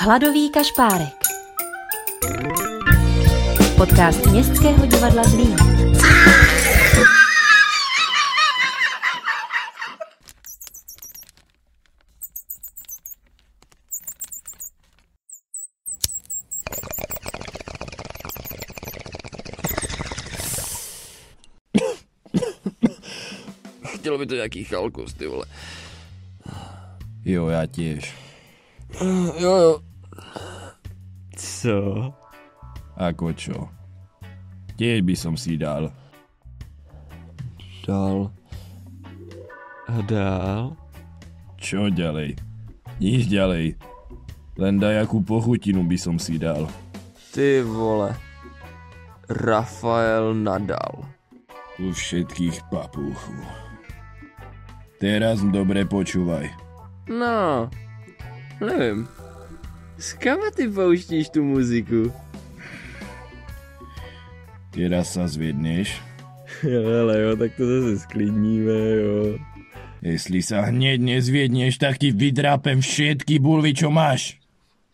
Hladový kašpárek. Podcast Městského divadla Zlín. Chtělo by to nějaký chalkos, ty vole. Jo, já těž. Jo, jo. Co? Ako čo? Tiež by som si dal. Dál. A dál? Čo ďalej? Nič ďalej. Len dajakú pochutinu by som si dal. Ty vole. Rafael Nadal. U všetkých papúchu. Teraz dobre počúvaj. No, nevím. Z kama ty pouštíš tu muziku? Teraz sa zvedneš. Jo, ale jo, tak to zase sklidníme, jo. Jestli sa hneď nezviedneš, tak ti vydrápem všetky bulvy, čo máš.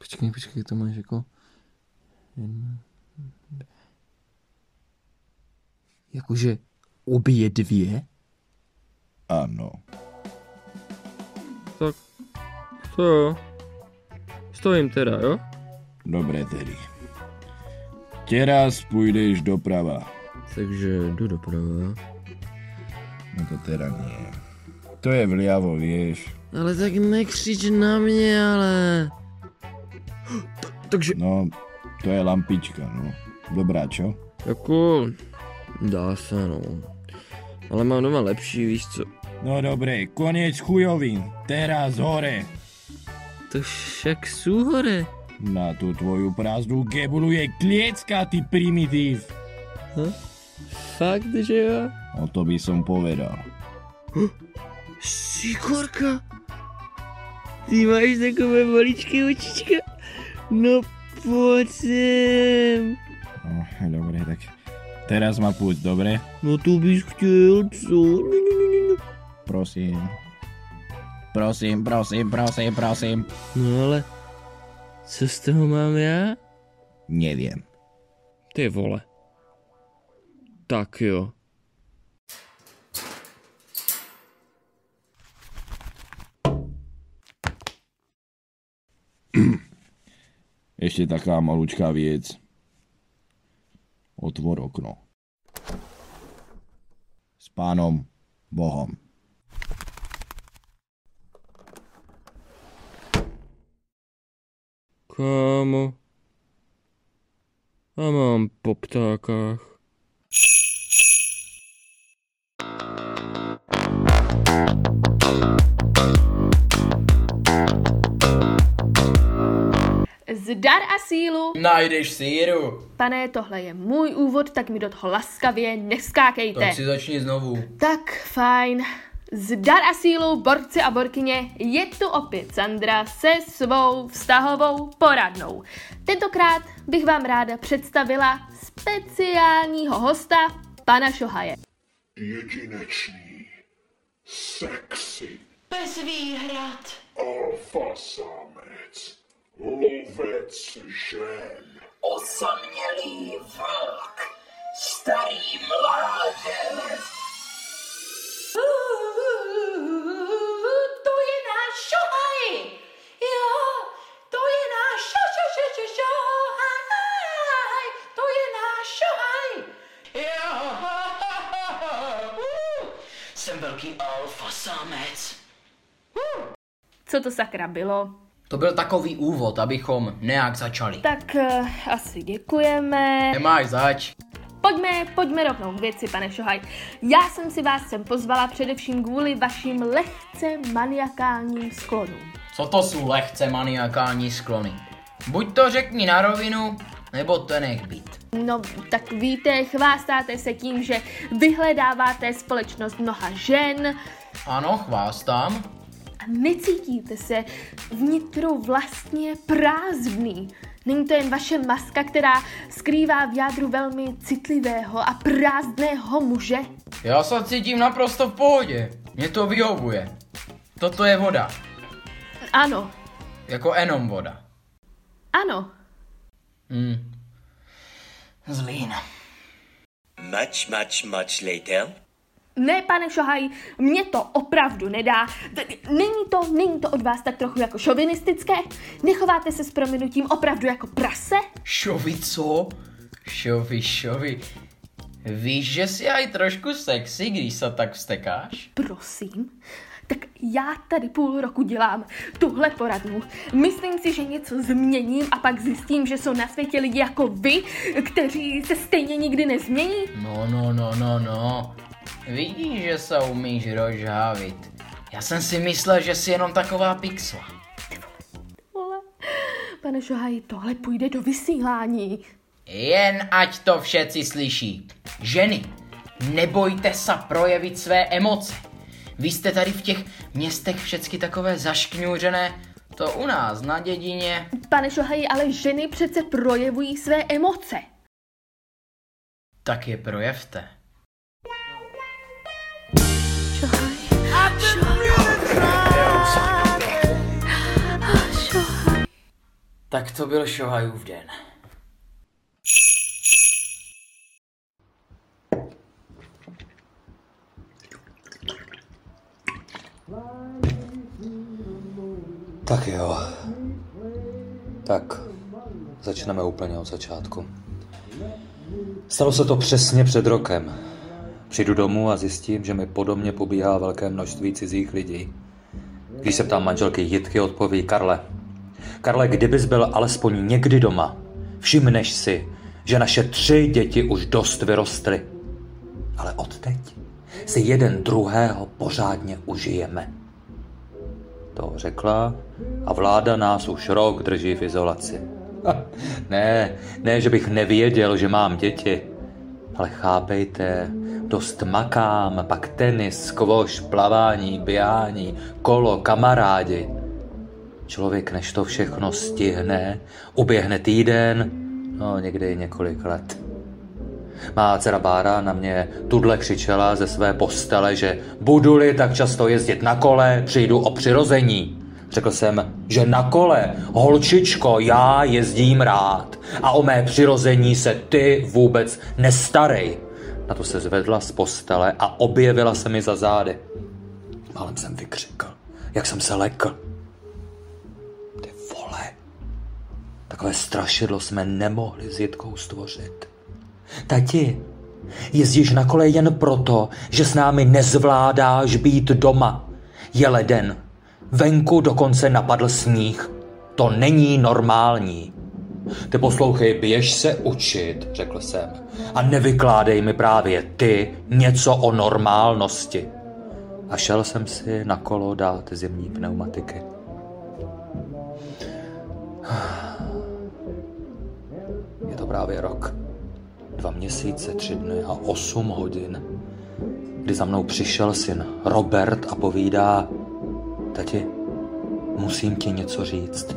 Počkej, počkej, to máš jako... Jedna... Jakože obě dvě? Áno. Tak, to jo. Stojím teda, jo? Dobre tedy. Teraz pôjdeš doprava. Takže jdu doprava. No to teda nie. To je vliavo, vieš. Ale tak nekřič na mě, ale... Takže... No, to je lampička, no. Dobrá, čo? Jako... Dá se, no. Ale mám doma lepší, víš co? No dobre, koniec chujovín. Teraz hore. To však sú hore. Na tú tvoju prázdnu gebulu je kliecka, ty primitív. Fakt, že jo? O to by som povedal. Sikorka. Ty máš takové maličké očička. No pojď sem. No, dobre, tak teraz ma púď, dobre? No to bys chtěl, co? No, no, no. Prosím. Prosím, prosím, prosím, prosím. no ale... Co z toho mám já? Neviem. Ty vole. Tak jo. Ešte taká malučká vec. Otvor okno. S pánom Bohom. Kámo. A mám po ptákách. Zdar a sílu! Najdeš síru. Pane, tohle je můj úvod, tak mi do toho laskavě neskákejte. Tak si začni znovu. Tak, fajn. Zdar a sílu, borci a borkyně, je tu opět Sandra se svou vztahovou poradnou. Tentokrát bych vám ráda představila speciálního hosta, pana Šohaje. jedinečný, sexy, Bez výhrad. alfa samec, lovec žen, Osamělý vlk. Starý mládež. To Jsem velký alfa samec. Co to sakra bylo? To byl takový úvod, abychom nějak začali. Tak uh, asi děkujeme. Nemáš zač. Pojďme, pojďme rovnou k věci, pane Šohaj. Já jsem si vás sem pozvala především kvůli vašim lehce maniakálním sklonům. Co to jsou lehce maniakální sklony? Buď to řekni na rovinu, nebo to nech být. No, tak víte, chvástáte se tím, že vyhledáváte společnost mnoha žen Ano, chvástám. a necítíte se vnitru vlastně prázdný. Není to jen vaše maska, která skrývá v jádru velmi citlivého a prázdného muže? Já se cítím naprosto v pohodě. Mě to vyhovuje. Toto je voda. Ano, Jako enom voda. Ano, Hmm. Zlín. Much, much, much later. ne, pane Šohaj, mě to opravdu nedá. Není to, není to od vás tak trochu jako šovinistické? Nechováte se s prominutím opravdu jako prase? Šovi co? Šovi, šovi. Víš, že si aj trošku sexy, když se tak vstekáš? Prosím. Tak já tady půl roku dělám tuhle poradnu. Myslím si, že něco změním a pak zjistím, že jsou na světě lidi jako vy, kteří se stejně nikdy nezmění. No, no, no, no, no. Vidíš, že se umíš rozhávit. Já jsem si myslel, že jsi jenom taková pixla. Vole. Pane Šohaj, tohle půjde do vysílání. Jen ať to všetci slyší. Ženy, nebojte se projevit své emoce. Vy jste tady v těch městech všecky takové zaškňůřené. To u nás na dědině. Pane Šohaj, ale ženy přece projevují své emoce. Tak je projevte. Šohaj. Šohaj. Tak to byl Šohajův den. Tak jo. Tak, začneme úplně od začátku. Stalo se to přesně před rokem. Přijdu domů a zjistím, že mi podobně pobíhá velké množství cizích lidí. Když se ptám manželky Jitky, odpoví Karle. Karle, kdybys byl alespoň někdy doma, všimneš si, že naše tři děti už dost vyrostly. Ale odteď si jeden druhého pořádně užijeme. To řekla a vláda nás už rok drží v izolaci. ne, ne, že bych nevěděl, že mám děti. Ale chápejte, dost makám, pak tenis, skvoš, plavání, běhání, kolo, kamarádi. Člověk, než to všechno stihne, uběhne týden, no někdy několik let. Má dcera Bára na mě tudle křičela ze své postele, že budu-li tak často jezdit na kole, přijdu o přirození. Řekl jsem, že na kole, holčičko, já jezdím rád a o mé přirození se ty vůbec nestarej. Na to se zvedla z postele a objevila se mi za zády. Málem jsem vykřikl, jak jsem se lekl. Ty vole, takové strašidlo jsme nemohli s Jitkou stvořit. Tati, jezdíš na kole jen proto, že s námi nezvládáš být doma. Je leden. Venku dokonce napadl sníh. To není normální. Ty poslouchej, běž se učit, řekl jsem. A nevykládej mi právě ty něco o normálnosti. A šel jsem si na kolo dát zimní pneumatiky. Je to právě rok. Dva měsíce, tři dny a osm hodin, kdy za mnou přišel syn Robert a povídá, tati, musím ti něco říct.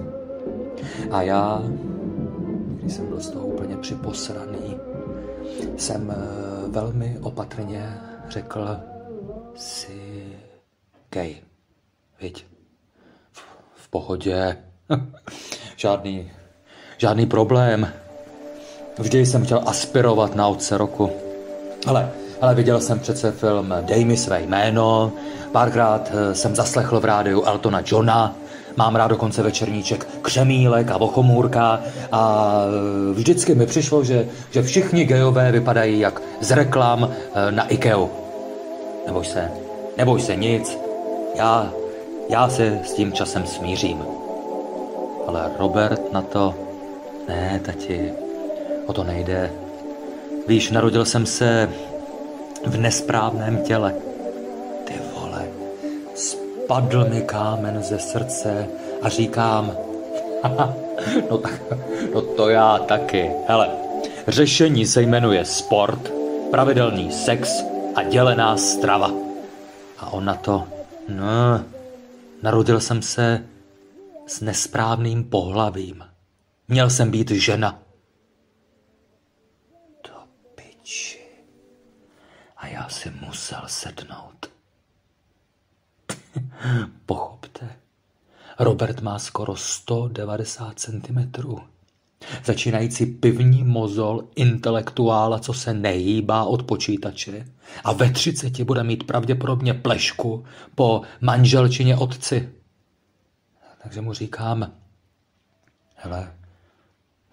A já, když jsem byl z toho úplně připosraný, jsem eh, velmi opatrně řekl, jsi gay, viď? V, v pohodě, žádný, žádný problém. Vždy jsem chtěl aspirovat na otce roku. Ale, ale viděl jsem přece film Dej mi své jméno, párkrát eh, jsem zaslechl v rádiu Eltona Johna, mám rád dokonce večerníček Křemílek a Vochomůrka a eh, vždycky mi přišlo, že, že všichni gejové vypadají jak z reklam eh, na Ikeu. Neboj se, neboj se nic, já, já se s tím časem smířím. Ale Robert na to, ne, tati, O to nejde. Víš, narodil jsem se v nesprávném těle. Ty vole, spadl mi kámen ze srdce a říkám, no tak, no to já taky. Hele, řešení se jmenuje sport, pravidelný sex a dělená strava. A on na to, no, narodil jsem se s nesprávným pohlavím. Měl jsem být žena. Piči. A já si musel sednout. Pochopte, Robert má skoro 190 cm. Začínající pivní mozol intelektuála, co se nehýbá od počítače a ve třiceti bude mít pravděpodobně plešku po manželčině otci. Takže mu říkám, hele,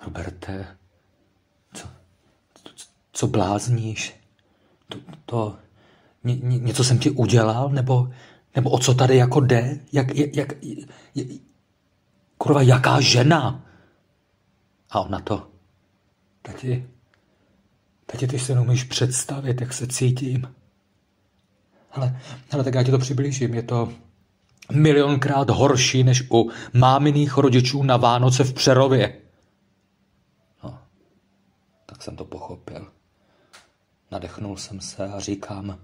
Roberte, co, blázníš? To, to ně, ně, něco jsem ti udělal? Nebo, nebo o co tady jako jde? Jak, jak, jak, kurva, jaká žena? A on na to, tati, tati, ty se neumíš představit, jak se cítím. Ale, ale tak já ti to přiblížím, je to milionkrát horší než u máminých rodičů na Vánoce v Přerově. No, tak jsem to pochopil. Nadechnul jsem se a říkám,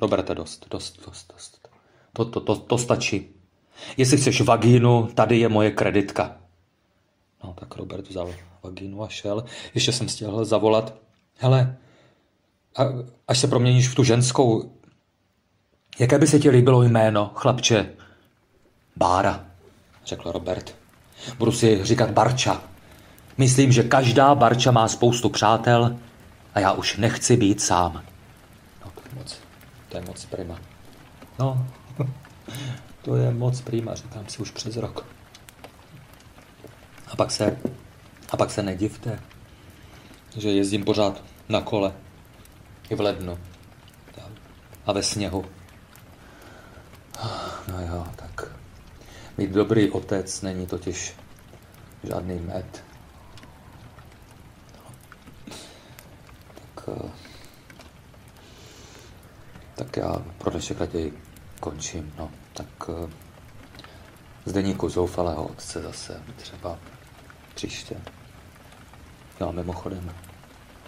Roberte, dost, dost, dost, dost. To, to, to, to stačí. Jestli chceš vagínu, tady je moje kreditka. No, tak Robert vzal vagínu a šel. Ještě jsem stihl zavolat. Hele, a, až se proměníš v tu ženskou, jaké by se ti líbilo jméno, chlapče? Bára, řekl Robert. Budu si říkat Barča. Myslím, že každá Barča má spoustu přátel a já už nechci být sám. No, to je moc, to je moc prima. No, to je moc prima, říkám si už přes rok. A pak se, a pak se nedivte, že jezdím pořád na kole. I v lednu. A ve sněhu. No jo, tak. Mít dobrý otec není totiž žádný med. Tak, eh, tak já pro dnešek raději končím. No, tak eh, z deníku zoufalého otce zase třeba příště. Jo, mimochodem,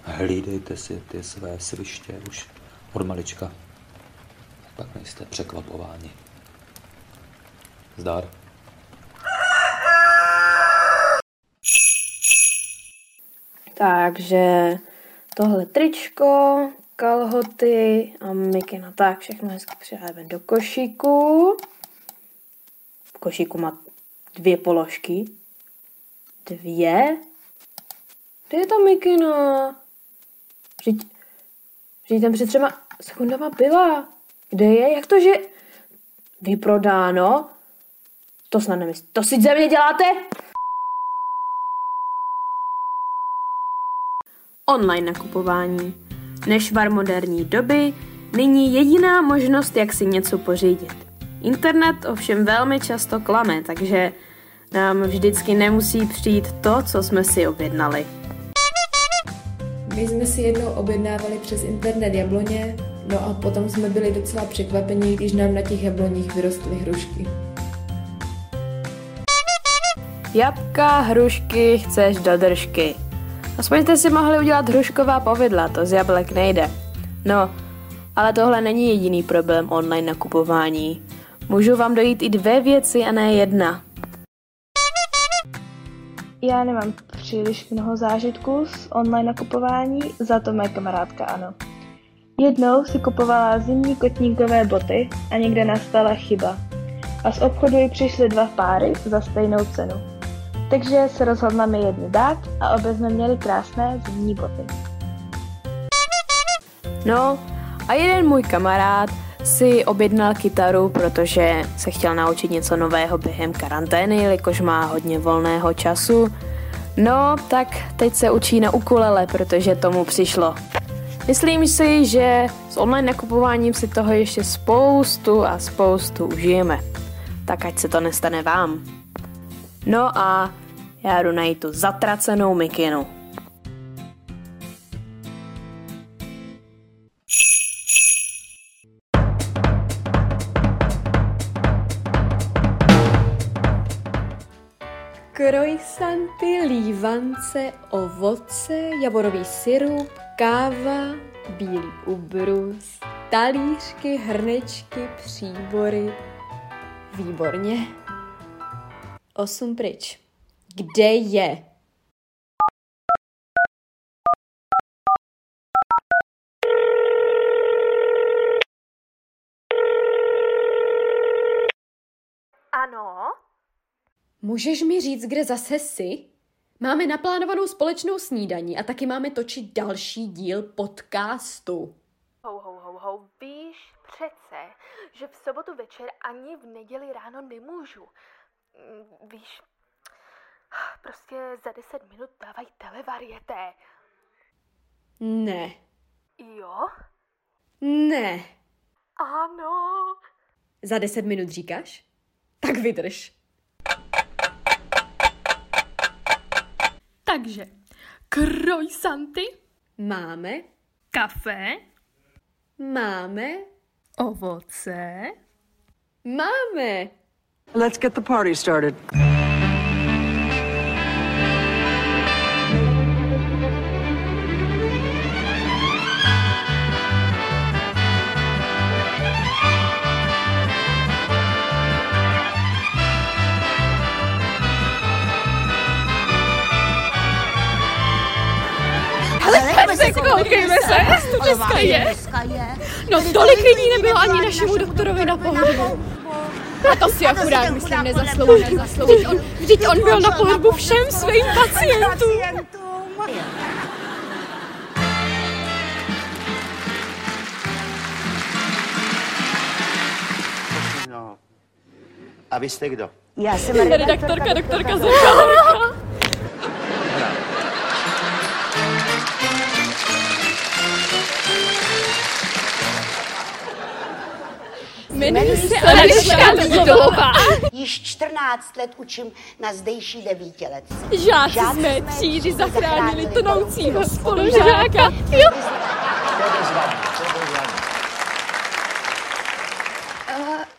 hlídejte si ty své sviště už od malička. Pak nejste překvapováni. Zdar. Takže tohle tričko, kalhoty a mikina. Tak, všechno hezky přihájeme do košíku. V košíku má dvě položky. Dvě? Kde je ta mikina? Vždyť, vždyť tam před třema sekundama byla. Kde je? Jak to, že... Vyprodáno? To snad nemyslím. To si ze mě děláte? Online nakupování. Nešvar moderní doby, nyní jediná možnost, jak si něco pořídit. Internet ovšem velmi často klame, takže nám vždycky nemusí přijít to, co jsme si objednali. My jsme si jednou objednávali přes internet jabloně, no a potom jsme byli docela překvapení, když nám na těch jabloních vyrostly hrušky. Jabka, hrušky, chceš do držky. Aspoň jste si mohli udělat hrušková povidla, to z jablek nejde. No, ale tohle není jediný problém online nakupování. Můžu vám dojít i dvě věci a ne jedna. Já nemám příliš mnoho zážitků z online nakupování, za to moje kamarádka ano. Jednou si kupovala zimní kotníkové boty a někde nastala chyba. A z obchodu jí přišly dva páry za stejnou cenu. Takže se rozhodla mi jedny dát a obě jsme měli krásné zimní boty. No a jeden můj kamarád si objednal kytaru, protože se chtěl naučit něco nového během karantény, jelikož má hodně volného času. No, tak teď se učí na ukulele, protože tomu přišlo. Myslím si, že s online nakupováním si toho ještě spoustu a spoustu užijeme. Tak ať se to nestane vám. No a já jdu najít tu zatracenou mikinu. Croissanty, lívance, ovoce, javorový syrup, káva, bílý ubrus, talířky, hrnečky, příbory. Výborně. Osm pryč. Kde je? Ano? Můžeš mi říct, kde zase jsi? Máme naplánovanou společnou snídaní a taky máme točit další díl podcastu. Hou, hou, hou, hou, víš přece, že v sobotu večer ani v neděli ráno nemůžu. Mm, Víš, prostě za 10 minut dávají televarieté. Ne. Jo? Ne. Ano. Za deset minut říkáš? Tak vydrž. Takže, croissanty, Máme, kafe, máme, ovoce, máme. Let's get the party started. Se koukejme se, jak to dneska je. No tolik lidí nebylo ani našemu doktorovi na pohřbu. A to si akurát myslím nezaslouží. Vždyť on, vždyť on byl na pohřbu všem svým pacientům. No. A vy jste kdo? Já jsem redaktorka, doktorka Zrcálka. Jmenuji se Eliška Lídová. Již 14 let učím na zdejší devítiletce. Žáci z mé třídy zachránili tonoucího spolužáka. Jo.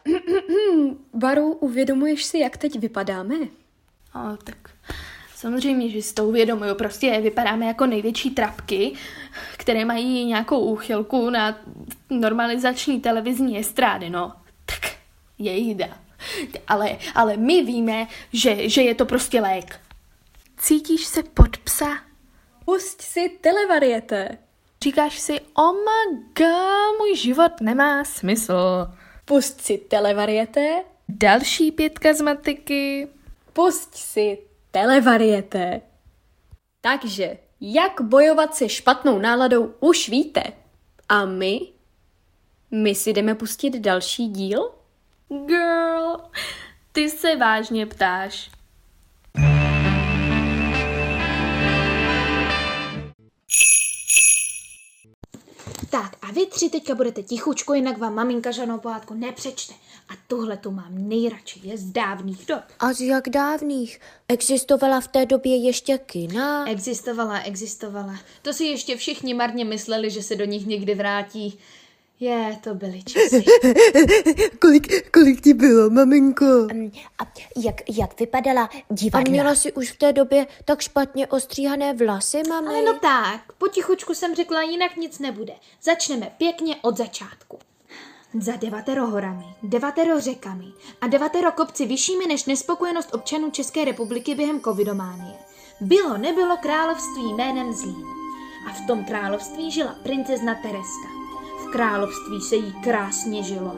Baru, uvědomuješ si, jak teď vypadáme? A tak samozřejmě, že si to uvědomuju. Prostě vypadáme jako největší trapky, které mají nějakou úchylku na normalizační televizní estrády, no. Tak je jída. Ale, ale my víme, že, že je to prostě lék. Cítíš se pod psa? Pusť si televarieté. Říkáš si, oh my god, můj život nemá smysl. Pust si televarieté. Další pětka z matiky. Pusť si televarieté. Takže, jak bojovat se špatnou náladou, už víte. A my? My si jdeme pustit další díl? Girl, ty se vážně ptáš. Vy tři teďka budete tichučko, jinak vám maminka žádnou pohádku nepřečte. A tuhle tu mám nejradši, je z dávných dob. A z jak dávných? Existovala v té době ještě kina? Existovala, existovala. To si ještě všichni marně mysleli, že se do nich někdy vrátí. Je, to byly časy. kolik, kolik ti bylo, maminko? A jak, jak vypadala A divadla? měla jsi už v té době tak špatně ostříhané vlasy, mami? Ale no tak, potichučku jsem řekla, jinak nic nebude. Začneme pěkně od začátku. Za devatero horami, devatero řekami a devatero kopci vyššími než nespokojenost občanů České republiky během covidománie. Bylo nebylo království jménem Zlín. A v tom království žila princezna Tereska. Království se jí krásně žilo.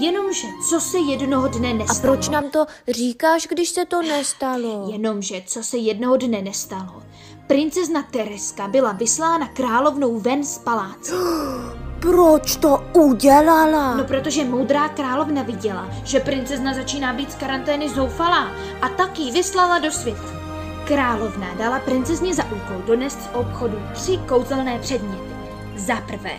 Jenomže, co se jednoho dne A nestalo? proč nám to říkáš, když se to nestalo? Jenomže, co se jednoho dne nestalo? Princezna Tereska byla vyslána královnou ven z paláce. Proč to udělala? No protože moudrá královna viděla, že princezna začíná být z karantény zoufalá a tak ji vyslala do světa. Královna dala princezně za úkol donést z obchodu tři kouzelné předměty. Za prvé,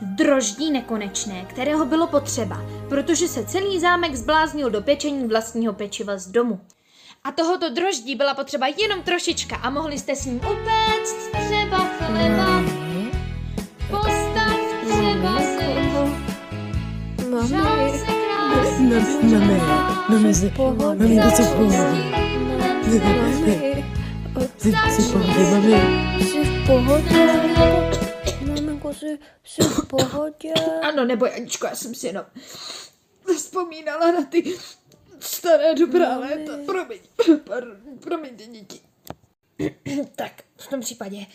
droždí nekonečné, kterého bylo potřeba, protože se celý zámek zbláznil do pečení vlastního pečiva z domu. A tohoto droždí byla potřeba jenom trošička a mohli jste s ním upéct třeba chleba. Postav třeba si Mami. Mami, jsi Maminko, jsi v pohodě. Mami. Jsi v pohodě, mami. Jsi v pohodě. Ano, neboj, Aničko, já jsem si jenom vzpomínala na ty staré dobrá léta. Promiň, pardon, promiňte, děti. tak, v tom případě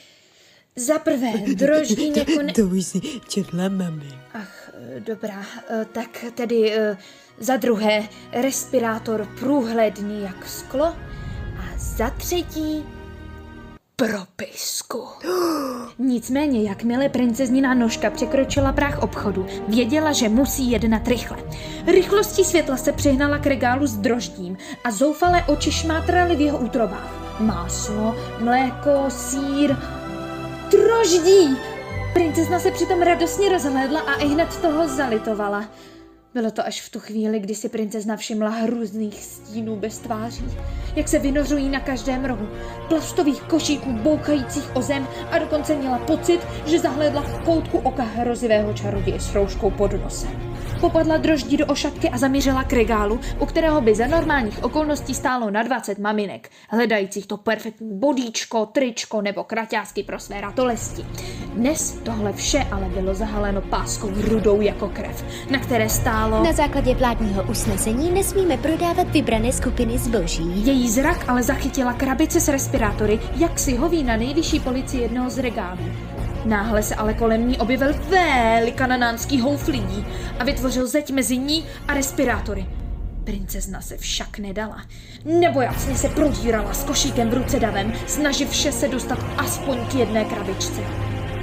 za prvé droždí nekone... To už si četla, mami. Ach, eh, dobrá, eh, tak tedy eh, Za druhé, respirátor průhledný jak sklo. A za třetí, propisku. Nicméně, jakmile princeznina nožka překročila práh obchodu, věděla, že musí jednat rychle. Rychlostí světla se přihnala k regálu s droždím a zoufalé oči šmátraly v jeho útrobách. Máslo, mléko, sír, droždí! Princezna se přitom radostně rozhlédla a i hned toho zalitovala. Bylo to až v tu chvíli, kdy si princezna všimla hrůzných stínů bez tváří, jak se vynořují na každém rohu, plastových košíků boukajících o zem a dokonce měla pocit, že zahledla v koutku oka hrozivého čaroděje s rouškou pod nosem. Popadla droždí do ošatky a zamířila k regálu, u kterého by za normálních okolností stálo na 20 maminek, hledajících to perfektní bodíčko, tričko nebo kraťásky pro své ratolesti. Dnes tohle vše ale bylo zahaleno páskou rudou jako krev, na které stálo... Na základě vládního usnesení nesmíme prodávat vybrané skupiny zboží. Její zrak ale zachytila krabice s respirátory, jak si hoví na nejvyšší policii jednoho z regálů. Náhle se ale kolem ní objevil velikananánský houf lidí a vytvořil zeď mezi ní a respirátory. Princezna se však nedala. Nebojacně se prodírala s košíkem v ruce davem, snaživše se dostat aspoň k jedné krabičce.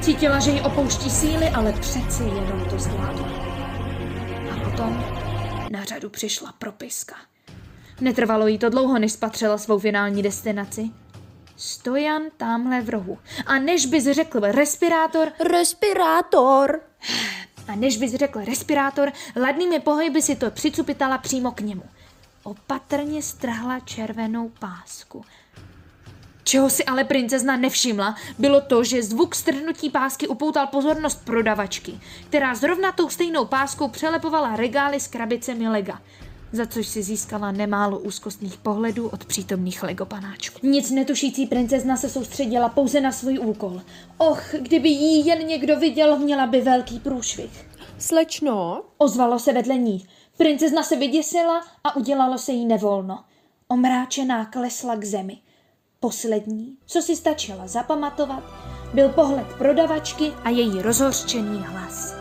Cítila, že ji opouští síly, ale přeci jenom to zvládla. A potom na řadu přišla propiska. Netrvalo jí to dlouho, než spatřila svou finální destinaci. Stojan tamhle v rohu. A než bys řekl respirátor... Respirátor! A než bys řekl respirátor, ladnými pohyby si to přicupitala přímo k němu. Opatrně strhla červenou pásku. Čeho si ale princezna nevšimla, bylo to, že zvuk strhnutí pásky upoutal pozornost prodavačky, která zrovna tou stejnou páskou přelepovala regály s krabicemi lega za což si získala nemálo úzkostných pohledů od přítomných legopanáčků. Nic netušící princezna se soustředila pouze na svůj úkol. Och, kdyby jí jen někdo viděl, měla by velký průšvih. Slečno? Ozvalo se vedle ní. Princezna se vyděsila a udělalo se jí nevolno. Omráčená klesla k zemi. Poslední, co si stačila zapamatovat, byl pohled prodavačky a její rozhořčený hlas.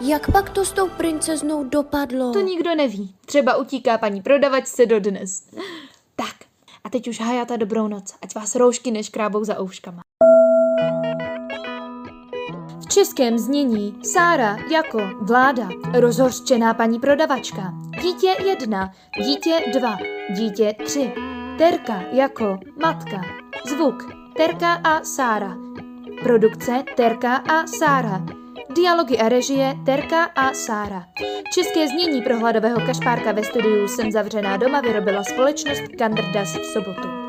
Jak pak to s tou princeznou dopadlo? To nikdo neví. Třeba utíká paní prodavačce do dnes. Tak, a teď už hajata dobrou noc, ať vás roušky neškrábou za ouškama. V českém znění Sára jako vláda, rozhořčená paní prodavačka, dítě jedna, dítě dva, dítě tři, Terka jako matka, zvuk Terka a Sára, produkce Terka a Sára, Dialogy a režie Terka a Sára. České znění pro hladového kašpárka ve studiu Jsem zavřená doma vyrobila společnost Kandrdas v sobotu.